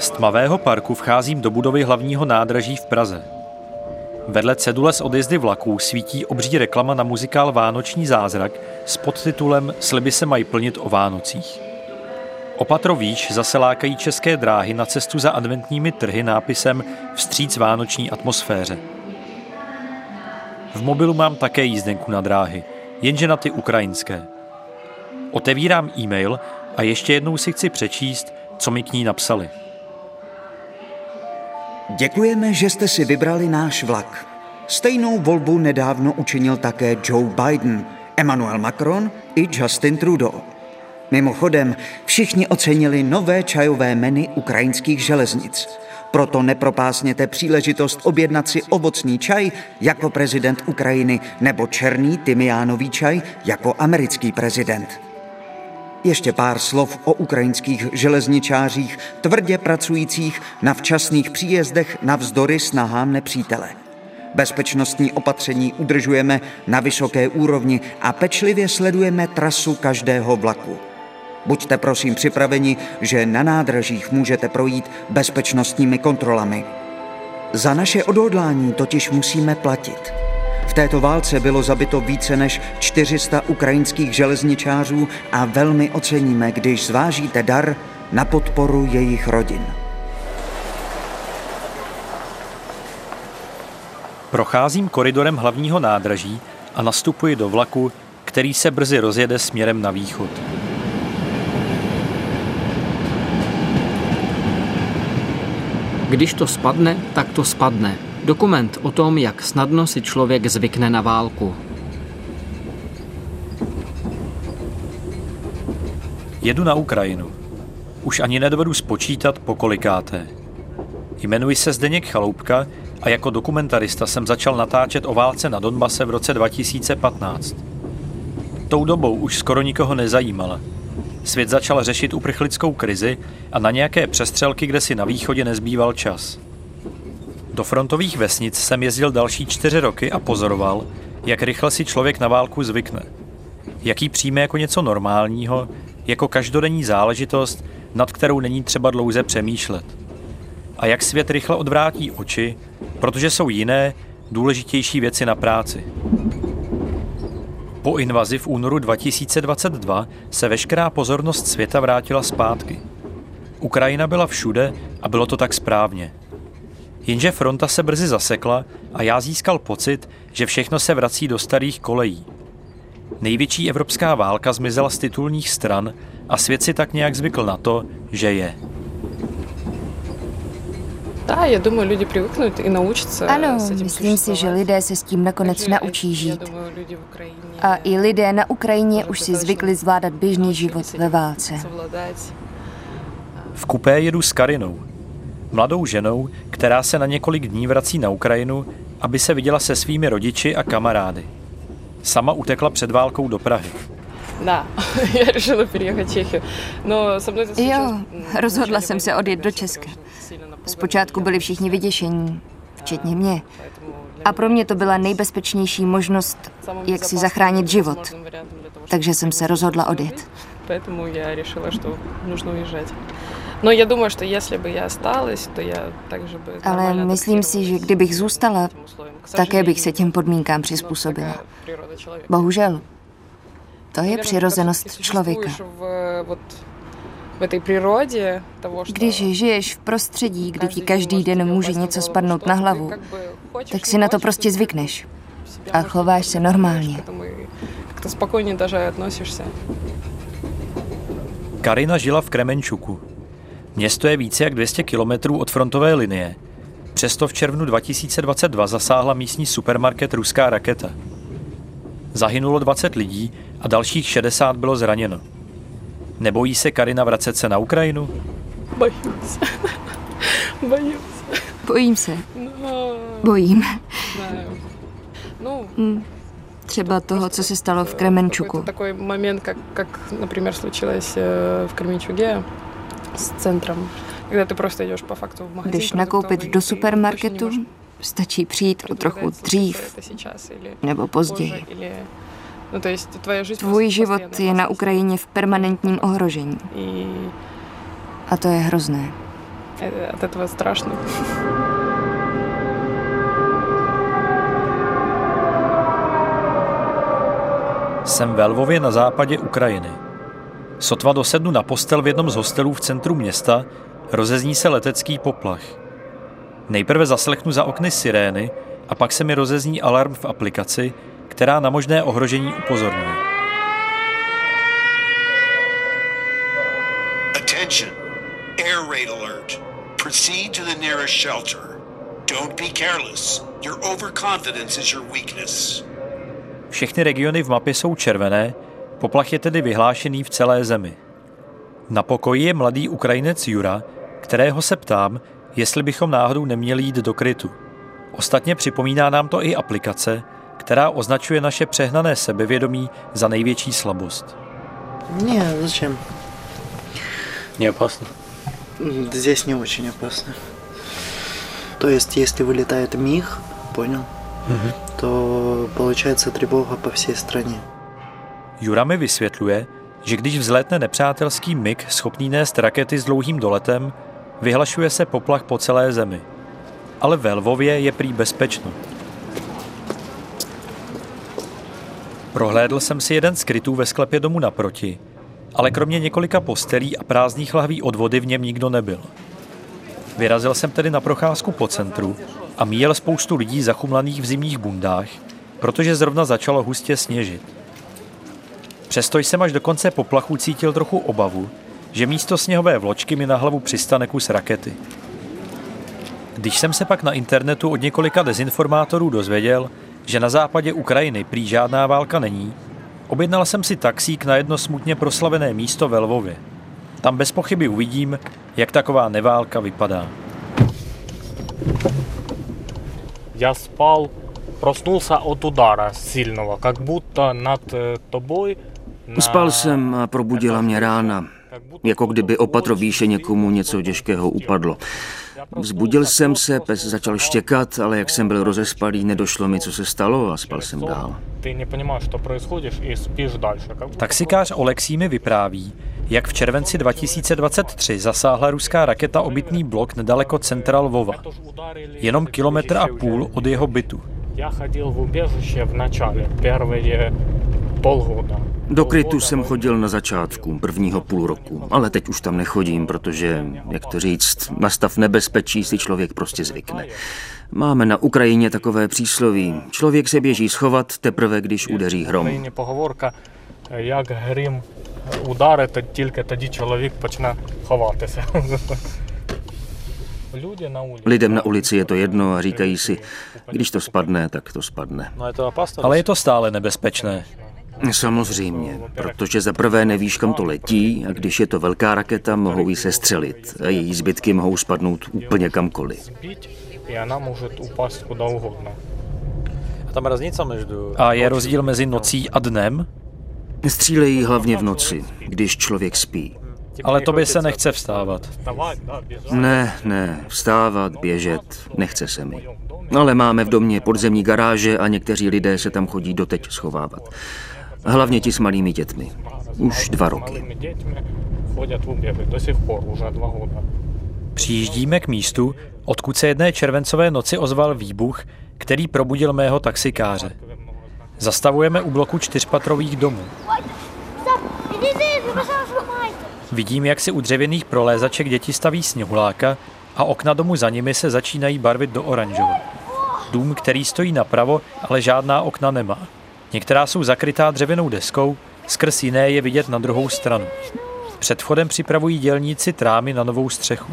Z tmavého parku vcházím do budovy hlavního nádraží v Praze. Vedle cedule z odjezdy vlaků svítí obří reklama na muzikál Vánoční zázrak s podtitulem Sliby se mají plnit o Vánocích. Opatro výš zase lákají české dráhy na cestu za adventními trhy nápisem Vstříc vánoční atmosféře. V mobilu mám také jízdenku na dráhy, jenže na ty ukrajinské. Otevírám e-mail a ještě jednou si chci přečíst, co mi k ní napsali. Děkujeme, že jste si vybrali náš vlak. Stejnou volbu nedávno učinil také Joe Biden, Emmanuel Macron i Justin Trudeau. Mimochodem, všichni ocenili nové čajové menu ukrajinských železnic. Proto nepropásněte příležitost objednat si ovocný čaj jako prezident Ukrajiny nebo černý tymiánový čaj jako americký prezident. Ještě pár slov o ukrajinských železničářích, tvrdě pracujících na včasných příjezdech navzdory snahám nepřítele. Bezpečnostní opatření udržujeme na vysoké úrovni a pečlivě sledujeme trasu každého vlaku. Buďte prosím připraveni, že na nádražích můžete projít bezpečnostními kontrolami. Za naše odhodlání totiž musíme platit. V této válce bylo zabito více než 400 ukrajinských železničářů a velmi oceníme, když zvážíte dar na podporu jejich rodin. Procházím koridorem hlavního nádraží a nastupuji do vlaku, který se brzy rozjede směrem na východ. Když to spadne, tak to spadne. Dokument o tom, jak snadno si člověk zvykne na válku. Jedu na Ukrajinu. Už ani nedovedu spočítat po kolikáté. Jmenuji se Zdeněk Chaloupka a jako dokumentarista jsem začal natáčet o válce na Donbase v roce 2015. Tou dobou už skoro nikoho nezajímala. Svět začal řešit uprchlickou krizi a na nějaké přestřelky, kde si na východě nezbýval čas. Do frontových vesnic jsem jezdil další čtyři roky a pozoroval, jak rychle si člověk na válku zvykne. Jaký přijme jako něco normálního, jako každodenní záležitost, nad kterou není třeba dlouze přemýšlet. A jak svět rychle odvrátí oči, protože jsou jiné, důležitější věci na práci. Po invazi v únoru 2022 se veškerá pozornost světa vrátila zpátky. Ukrajina byla všude a bylo to tak správně. Jenže fronta se brzy zasekla a já získal pocit, že všechno se vrací do starých kolejí. Největší evropská válka zmizela z titulních stran a svět si tak nějak zvykl na to, že je. Ano, myslím si, že lidé se s tím nakonec naučí žít. A i lidé na Ukrajině už si zvykli zvládat běžný život ve válce. V kupé jedu s Karinou, mladou ženou, která se na několik dní vrací na Ukrajinu, aby se viděla se svými rodiči a kamarády. Sama utekla před válkou do Prahy. Да, я решила переехать в Чехию. Но со мной это случилось, Jo, м, в rozhodla начале jsem войны, se odjet когда do все, Česka. конечно, сильно напуганы Zpočátku были. byli všichni vyděšení, včetně mě. Поэтому для A меня pro mě to byla это nejbezpečnější možnost, самым jak si безопасным zachránit и život. возможным вариантом для того, чтобы Takže jsem se rozhodla odjet. жить. Поэтому я решила, что нужно уезжать. Но я думаю, что если бы я осталась, то я также бы Ale нормально myslím si, že kdybych zůstala, этим условиям. К také bych se сожалению, těm podmínkám ну, přizpůsobila. такая природа человека. Bohužel. To je Наверное, přirozenost когда člověka. существуешь В, вот, в этой природе того, что Když žiješ v prostředí, kde ti каждый день každý может den тебе může упасть на něco голову spadnout что-то, na ты hlavu, как бы хочешь, tak не si na to хочешь, prostě ты zvykneš. себя, A может, chováš se подготавливаешь normálně. к этому и Как-то спокойнее даже относишься. Karina žila v Kremenčuku. Město je více jak 200 kilometrů od frontové linie. Přesto v červnu 2022 zasáhla místní supermarket ruská raketa. Zahynulo 20 lidí a dalších 60 bylo zraněno. Nebojí se Karina vracet se na Ukrajinu? Боюсь. Боюсь. Bojím se, Но, bojím. знаю. Ну, Třeba toho, co se stalo v Какой-то Kremenčuku. такой момент, как, как, например, случилось э, в Кременчуге с центром, когда ты просто идешь по факту в магазин Jdeš nakoupit продуктовый, do и ты supermarketu, точно не можешь stačí přijít o trochu предполагать, dřív случится это сейчас или nebo позже, později. или... Ну, то есть твоя жизнь Tvůj просто život постоянно je na опасности. Ukrajině v permanentním ohrožení. И A to je hrozné. Э, От этого страшно. Jsem ve Lvově na západě Ukrajiny. Sotva dosednu na postel v jednom z hostelů v centru města, rozezní se letecký poplach. Nejprve zaslechnu za okny sirény a pak se mi rozezní alarm v aplikaci, která na možné ohrožení upozorňuje. Attention. Air raid alert. Proceed to the nearest shelter. Don't be careless. Your overconfidence is your weakness. Všechny regiony v mapě jsou červené, poplach je tedy vyhlášený v celé zemi. Na pokoji je mladý Ukrajinec Jura, kterého se ptám, jestli bychom náhodou neměli jít do krytu. Ostatně připomíná nám to i aplikace, která označuje naše přehnané sebevědomí za největší slabost. Не, зачем? Не опасно. М, Здесь не очень опасно. То есть, если вылетает МИГ, понял, то получается тревога по всей стране. Jura mi vysvětluje, že když vzlétne nepřátelský MiG schopný nést rakety s dlouhým doletem, vyhlašuje se poplach po celé zemi. Ale ve Lvově je prý bezpečno. Prohlédl jsem si jeden z krytů ve sklepě domu naproti, ale kromě několika postelí a prázdných lahví od vody v něm nikdo nebyl. Vyrazil jsem tedy na procházku po centru a míjel spoustu lidí zachumlaných v zimních bundách, protože zrovna začalo hustě sněžit. Přesto jsem až do konce poplachu cítil trochu obavu, že místo sněhové vločky mi na hlavu přistane kus rakety. Když jsem se pak na internetu od několika dezinformátorů dozvěděl, že na západě Ukrajiny prý žádná válka není, objednal jsem si taxík na jedno smutně proslavené místo ve Lvově. Tam bez pochyby uvidím, jak taková neválka vypadá. Я спал, проснулся от удара сильного, как будто над э, тобой... на- Uspal jsem a probudila mě rána, как будто jako kdyby o patro výše někomu něco těžkého upadlo. Vzbudil jsem se, pes začal štěkat, ale jak jsem byl rozespalý, nedošlo mi, co se stalo a spal jsem dál. Ты не понимаешь, что происходит, и спишь дальше. Как будто Taxikář Oleksí mi vypráví, jak v červenci 2023 zasáhla ruská raketa obytný blok nedaleko centra Lvova, тоже ударили jenom в kilometr a убежище půl уже. od jeho bytu. Я ходил в убежище в начале, первые полгода. do krytu jsem chodil na začátku prvního půl roku, ale teď už tam nechodím, protože, jak to říct, na stav nebezpečí si člověk prostě zvykne. Máme na Ukrajině takové přísloví. Člověk se běží schovat teprve, když udeří hrom. Jak hrim udarete, tylko tedy člověk počne chovat se. Lidem na ulici je to jedno a říkají si, když to spadne, tak to spadne. Ale je to stále nebezpečné. Samozřejmě, protože za prvé nevíš, kam to letí a když je to velká raketa, mohou ji sestřelit a její zbytky mohou spadnout úplně kamkoliv. A je rozdíl mezi nocí a dnem? Střílejí hlavně v noci, když člověk spí. Ale to by se nechce vstávat. Ne, ne, vstávat, běžet, nechce se mi. Ale máme v domě podzemní garáže a někteří lidé se tam chodí doteď schovávat. Hlavně ti s malými dětmi. Už dva roky. Přijíždíme k místu, odkud se jedné červencové noci ozval výbuch, který probudil mého taxikáře. Zastavujeme u bloku čtyřpatrových domů. Vidím, jak si u dřevěných prolézaček děti staví sněhuláka a okna domu za nimi se začínají barvit do oranžova. Dům, který stojí napravo, ale žádná okna nemá. Některá jsou zakrytá dřevěnou deskou, skrz jiné je vidět na druhou stranu. Před vchodem připravují dělníci trámy na novou střechu.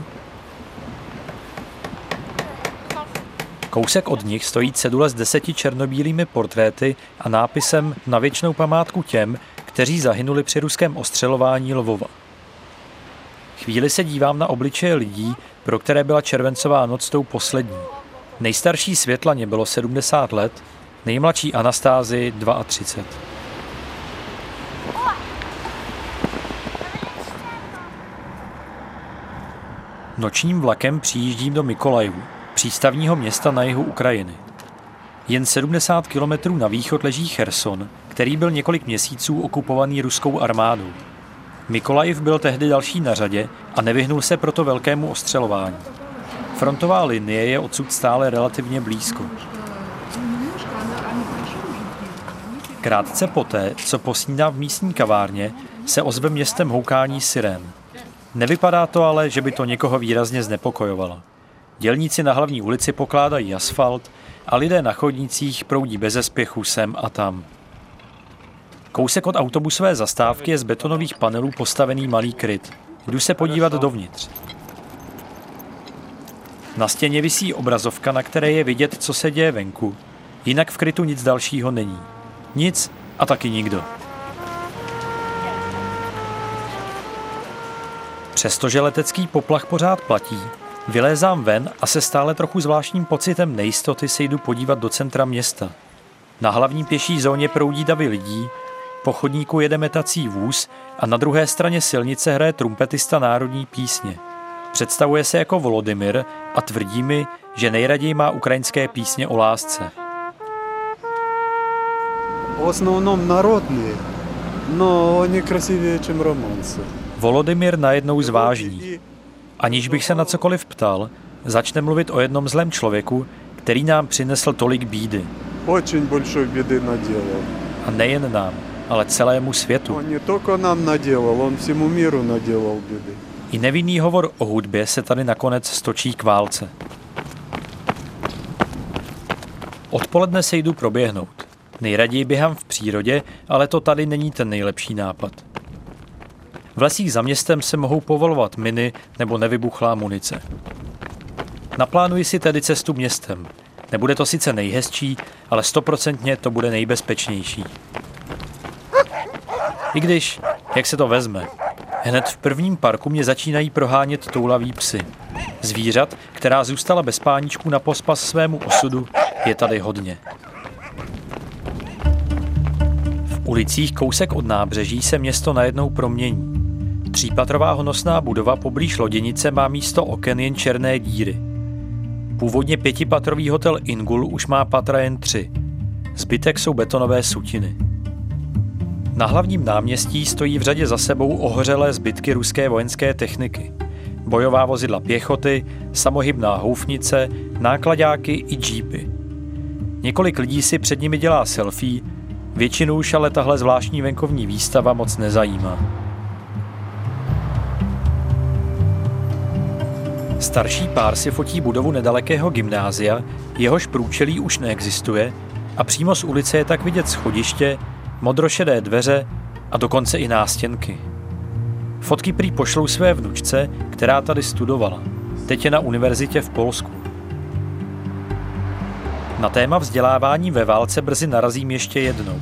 Kousek od nich stojí cedule s deseti černobílými portréty a nápisem na věčnou památku těm, kteří zahynuli při ruském ostřelování Lvova. Chvíli se dívám na obličeje lidí, pro které byla červencová noc tou poslední. Nejstarší Světlaně bylo 70 let, nejmladší Anastázi 32. Nočním vlakem přijíždím do Mikolajevu, přístavního města na jihu Ukrajiny. Jen 70 kilometrů na východ leží Cherson, který byl několik měsíců okupovaný ruskou armádou. Mikolajiv byl tehdy další na řadě a nevyhnul se proto velkému ostřelování. Frontová linie je odsud stále relativně blízko. Krátce poté, co posnídá v místní kavárně, se ozve městem houkání sirén. Nevypadá to ale, že by to někoho výrazně znepokojovalo. Dělníci na hlavní ulici pokládají asfalt a lidé na chodnicích proudí bez spěchu sem a tam. Kousek od autobusové zastávky je z betonových panelů postavený malý kryt. Jdu se podívat dovnitř. Na stěně visí obrazovka, na které je vidět, co se děje venku. Jinak v krytu nic dalšího není. Nic a taky nikdo. Přestože letecký poplach pořád platí, vylézám ven a se stále trochu zvláštním pocitem nejistoty se jdu podívat do centra města. Na hlavní pěší zóně proudí davy lidí, po chodníku jede metací vůz a na druhé straně silnice hraje trumpetista národní písně. Představuje se jako Volodymyr a tvrdí mi, že nejraději má ukrajinské písně o lásce В основном народные, но они красивее, чем романсы. Volodymyr najednou zvážní. Aniž bych se na cokoliv ptal, začne mluvit o jednom zlém člověku, který nám přinesl tolik bídy. Очень большой беды наделал. A nejen nám, ale celému světu. Он не только нам наделал, он всему миру наделал беды. I nevinný hovor o hudbě se tady nakonec stočí k válce. Odpoledne se jdu proběhnout. Nejraději běhám v přírodě, ale to tady není ten nejlepší nápad. V lesích za městem se mohou povolovat miny nebo nevybuchlá munice. Naplánuji si tedy cestu městem. Nebude to sice nejhezčí, ale stoprocentně to bude nejbezpečnější. I když, jak se to vezme, hned v prvním parku mě začínají prohánět toulaví psy. Zvířat, která zůstala bez páničku na pospas svému osudu, je tady hodně. Ulicích kousek od nábřeží se město najednou promění. Třípatrová honosná budova poblíž loděnice má místo oken jen černé díry. Původně pětipatrový hotel Ingul už má patra jen tři. Zbytek jsou betonové sutiny. Na hlavním náměstí stojí v řadě za sebou ohořelé zbytky ruské vojenské techniky. Bojová vozidla pěchoty, samohybná houfnice, nákladáky i džípy. Několik lidí si před nimi dělá selfie, většinu už ale tahle zvláštní venkovní výstava moc nezajímá. Starší pár si fotí budovu nedalekého gymnázia, jehož průčelí už neexistuje a přímo z ulice je tak vidět schodiště, modrošedé dveře a dokonce i nástěnky. Fotky prý pošlou své vnučce, která tady studovala. Teď je na univerzitě v Polsku. Na téma vzdělávání ve válce brzy narazím ještě jednou.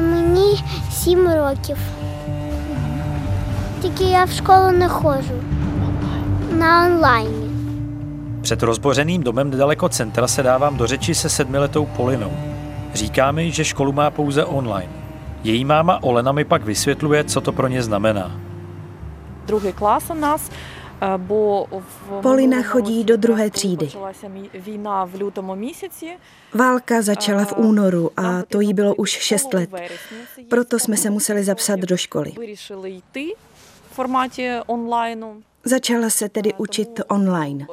Мені сім років. Тільки я в школу не ходжу. На онлайні. Před rozbořeným domem nedaleko centra se dávám do řeči se sedmiletou Polinou. Říká mi, že školu má pouze online. Její máma Olena mi pak vysvětluje, co to pro ně znamená. Другий клас у нас, е, бо в Polina chodí do druhé třídy. Válka začala v únoru a to jí bylo už šest let. Proto jsme se museli zapsat do školy. Začala se tedy učit online.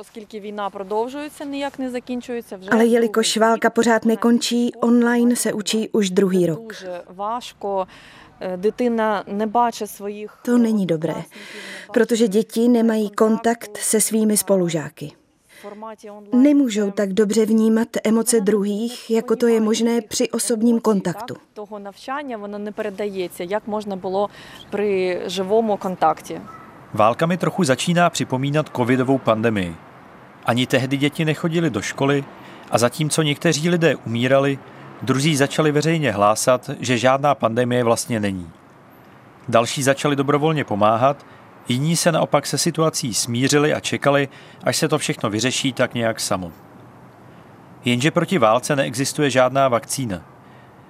Ale jelikož válka pořád nekončí, online se učí už druhý rok дуже важко. Е, Дитина не бачить своїх To není dobré, protože děti nemají kontakt se svými spolužáky. в форматі онлайн. Nemůžou tak dobře vnímat emoce druhých, jako to je možné při osobním kontaktu. Того навчання воно не передається, як можна було при живому контакті. Válka mi trochu začíná připomínat covidovou pandemii. Ani tehdy děti nechodili do školy a zatímco někteří lidé umírali, druzí začali veřejně hlásat, že žádná pandemie vlastně není. Další začali dobrovolně pomáhat, jiní se naopak se situací smířili a čekali, až se to všechno vyřeší tak nějak samo. Jenže proti válce neexistuje žádná vakcína.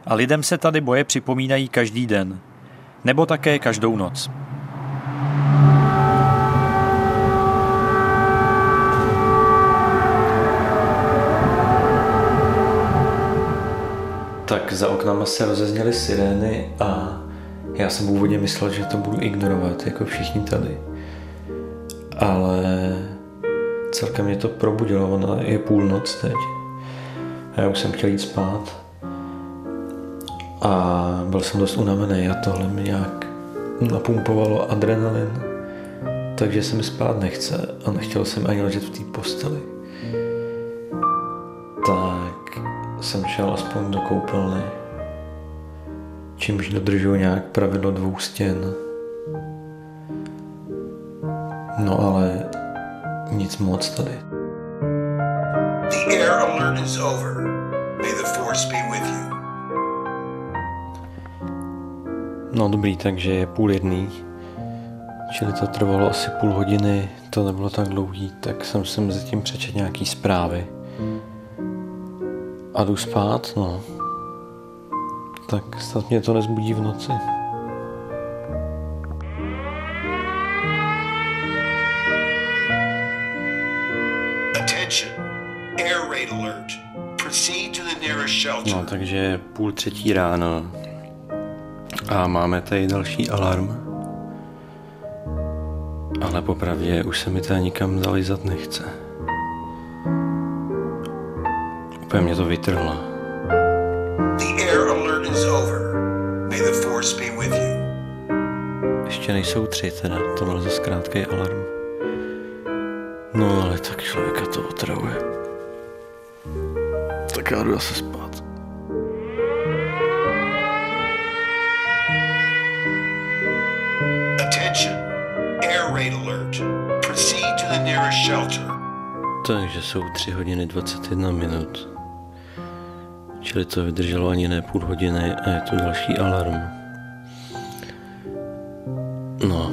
A lidem se tady boje připomínají každý den. Nebo také každou noc. Tak za oknama se rozezněly sirény a Já jsem původně myslel, že to budu ignorovat, jako všichni tady. Ale celkem mě to probudilo, ona je půlnoc teď. A já už jsem chtěl jít spát. A byl jsem dost unavený a tohle mi nějak napumpovalo adrenalin. Takže se mi spát nechce a nechtěl jsem ani ležet v té posteli. Tak jsem šel aspoň do koupelny, čímž dodržuji nějak pravidlo dvou stěn. No ale nic moc tady. The air alert is over. May the force be with you. No dobrý, takže je půl jedný, čili to trvalo asi půl hodiny, to nebylo tak dlouhý, tak jsem si mezi tím přečet nějaký zprávy. A jdu spát, no. Tak snad mě to nezbudí v noci. Attention. Air raid alert. Proceed to the nearest shelter. No, takže je půl třetí ráno. A máme tady další alarm. Ale popravdě už se mi tady nikam zalizat nechce. Úplně mě to vytrhlo. The air alert is over. May the force be with you. Ještě nejsou tři teda, to byl zase krátký alarm. No ale tak člověka to otravuje. Tak já jdu zase spát. Attention. Air raid alert. Proceed to the nearest shelter. Takže jsou 3 hodiny 21 minut. Čili to vydrželo ani ne půl hodiny a je tu další alarm. No.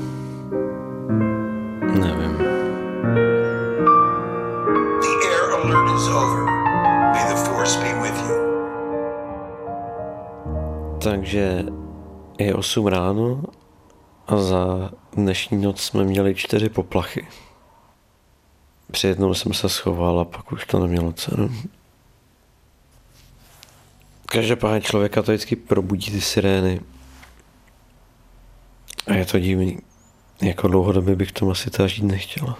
Nevím. The air alert is over. May the force be with you. Takže je 8 ráno a za dnešní noc jsme měli čtyři poplachy. Při jednou jsem se schoval a pak už to nemělo cenu. Každopádně člověka to vždycky probudí ty sirény. A je to divný. Jako dlouhodobě bych to asi teda žít nechtěla.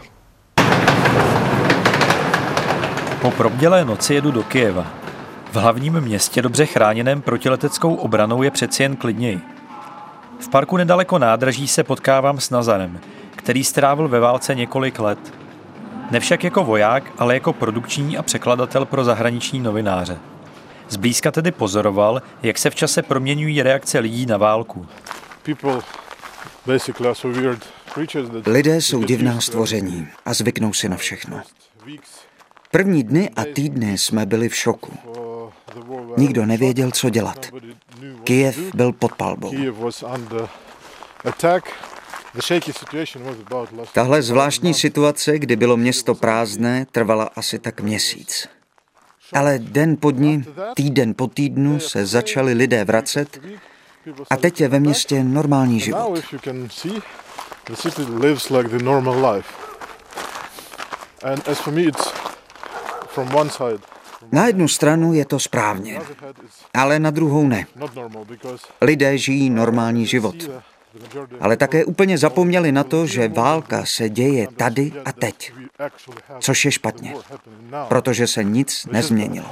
Po probdělé noci jedu do Kijeva. V hlavním městě dobře chráněném protileteckou obranou je přeci jen klidněji. V parku nedaleko nádraží se potkávám s Nazarem, který strávil ve válce několik let. Nevšak jako voják, ale jako produkční a překladatel pro zahraniční novináře. Zblízka tedy pozoroval, jak se v čase proměňují reakce lidí na válku. Lidé jsou divná stvoření a zvyknou si na všechno. První dny a týdny jsme byli v šoku. Nikdo nevěděl, co dělat. Kijev byl pod palbou. Tahle zvláštní situace, kdy bylo město prázdné, trvala asi tak měsíc. Ale den po dni, týden po týdnu se začali lidé vracet a teď je ve městě normální život. Na jednu stranu je to správně, ale na druhou ne. Lidé žijí normální život. Ale také úplně zapomněli na to, že válka se děje tady a teď. Což je špatně, protože se nic nezměnilo.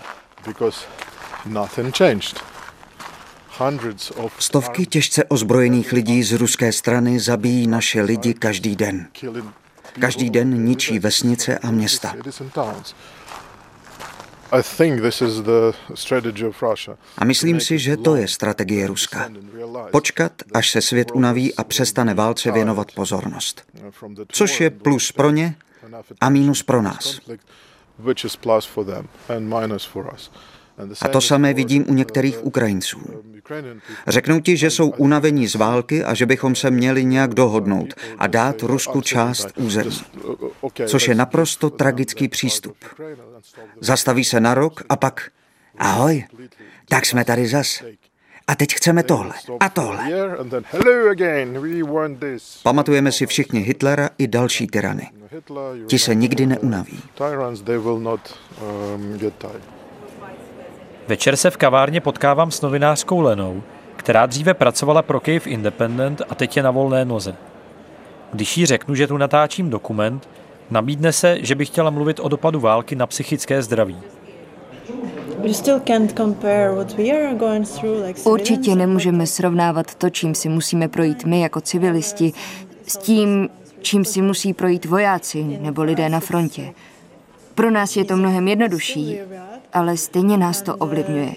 Stovky těžce ozbrojených lidí z ruské strany zabíjí naše lidi každý den. Každý den ničí vesnice a města. A myslím si, že to je strategie Ruska. Počkat, až se svět unaví a přestane válce věnovat pozornost. Což je plus pro ně a mínus pro nás. A to samé vidím u některých Ukrajinců. Řeknou ti, že jsou unavení z války a že bychom se měli nějak dohodnout a dát Rusku část území. Což je naprosto tragický přístup. Zastaví se na rok a pak ahoj, tak jsme tady zas. A teď chceme tohle a tohle. Pamatujeme si všichni Hitlera i další tyrany. Ti se nikdy neunaví. Večer se v kavárně potkávám s novinářskou Lenou, která dříve pracovala pro Cave Independent a teď je na volné noze. Když jí řeknu, že tu natáčím dokument, nabídne se, že by chtěla mluvit o dopadu války na psychické zdraví. Určitě nemůžeme srovnávat to, čím si musíme projít my jako civilisti, s tím, čím si musí projít vojáci nebo lidé na frontě. Pro nás je to mnohem jednodušší, ale stejně nás to ovlivňuje.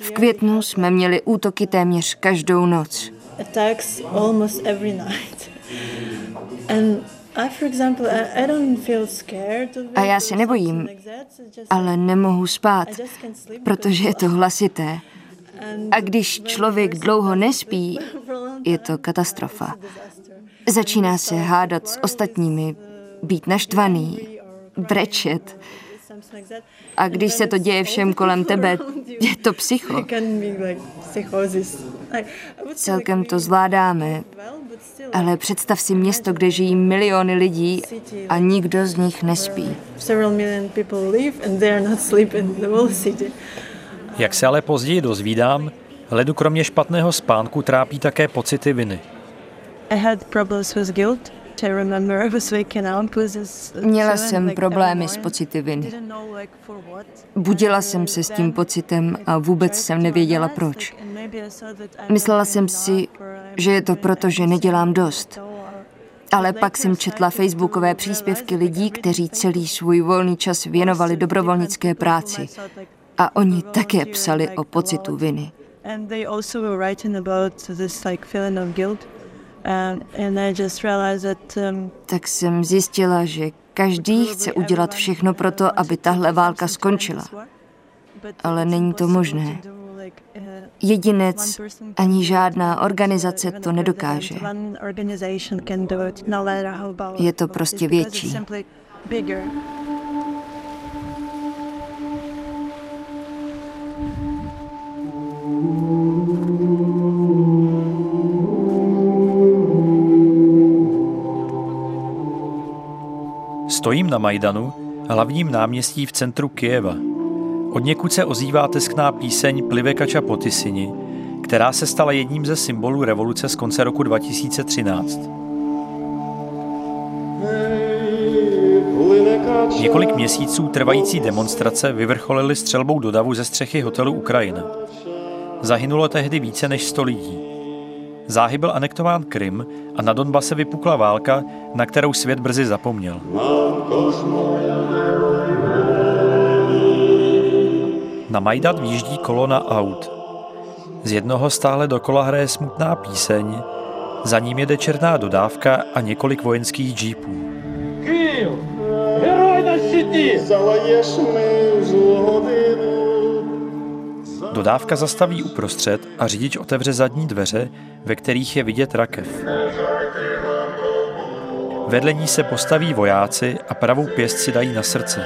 V květnu jsme měli útoky téměř každou noc. A já se nebojím, ale nemohu spát, protože je to hlasité. A když člověk dlouho nespí, je to katastrofa. Začíná se hádat s ostatními, být naštvaný, brečet. A když se to děje všem kolem tebe, je to psycho. Celkem to zvládáme, ale představ si město, kde žijí miliony lidí a nikdo z nich nespí. Jak se ale později dozvídám, Ledu kromě špatného spánku trápí také pocity viny. Měla jsem problémy s pocity viny. Budila jsem se s tím pocitem a vůbec jsem nevěděla proč. Myslela jsem si, že je to proto, že nedělám dost. Ale pak jsem četla facebookové příspěvky lidí, kteří celý svůj volný čas věnovali dobrovolnické práci. A oni také psali o pocitu viny. Tak jsem zjistila, že každý chce udělat všechno pro to, aby tahle válka skončila. Ale není to možné. Jedinec ani žádná organizace to nedokáže. Je to prostě větší. Stojím na Majdanu, hlavním náměstí v centru Kijeva. Od někud se ozývá teskná píseň Plivekača Potysini, která se stala jedním ze symbolů revoluce z konce roku 2013. Několik měsíců trvající demonstrace vyvrcholily střelbou do davu ze střechy hotelu Ukrajina. Zahynulo tehdy více než 100 lidí. Záhy byl anektován Krym a na Donbase vypukla válka, na kterou svět brzy zapomněl. Na Majdat vjíždí kolona aut. Z jednoho stále dokola hraje smutná píseň, za ním jede černá dodávka a několik vojenských džípů. Kýv, heroj na! Zalaješ mi. Dodávka zastaví uprostřed a řidič otevře zadní dveře, ve kterých je vidět rakev. Vedle ní se postaví vojáci a pravou pěst si dají na srdce.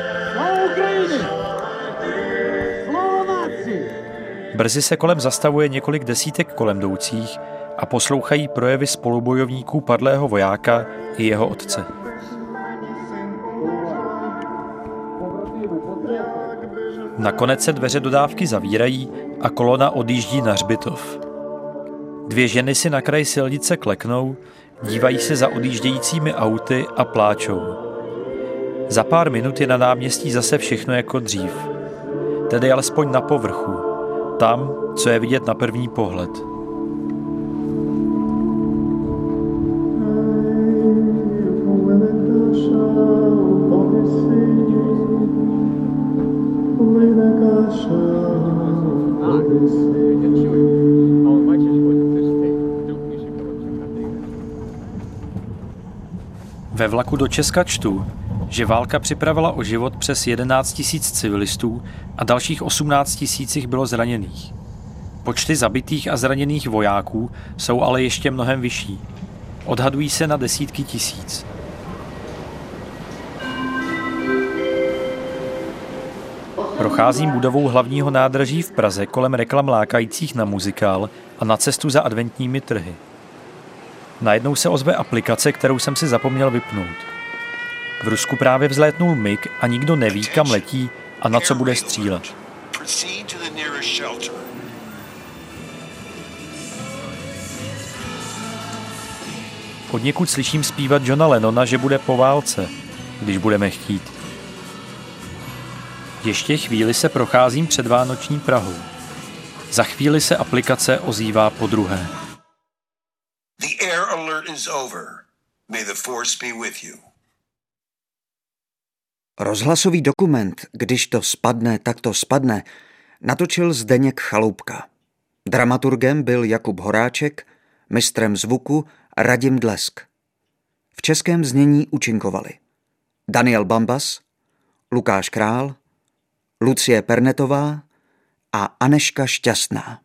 Brzy se kolem zastavuje několik desítek kolem a poslouchají projevy spolubojovníků padlého vojáka i jeho otce. Nakonec se dveře dodávky zavírají a kolona odjíždí na hřbitov. Dvě ženy si na kraji silnice kleknou, dívají se za odjíždějícími auty a pláčou. Za pár minut je na náměstí zase všechno jako dřív. Tedy alespoň na povrchu. Tam, co je vidět na první pohled. Ve vlaku do Česka čtu, že válka připravila o život přes 11 tisíc civilistů a dalších 18 tisících bylo zraněných. Počty zabitých a zraněných vojáků jsou ale ještě mnohem vyšší. Odhadují se na desítky tisíc. Procházím budovou hlavního nádraží v Praze kolem reklam lákajících na muzikál a na cestu za adventními trhy. Najednou se ozve aplikace, kterou jsem si zapomněl vypnout. V Rusku právě vzlétnul MiG a nikdo neví, kam letí a na co bude střílet. Podněkud slyším zpívat Johna Lennona, že bude po válce, když budeme chtít. Ještě chvíli se procházím před Vánoční Prahou. Za chvíli se aplikace ozývá po druhé. The air alert is over. May the force be with you. Rozhlasový dokument Když to spadne, tak to spadne natočil Zdeněk Chaloupka. Dramaturgem byl Jakub Horáček, mistrem zvuku Radim Dlesk. V českém znění účinkovali Daniel Bambas, Lukáš Král, Lucie Pernetová a Aneška Šťastná.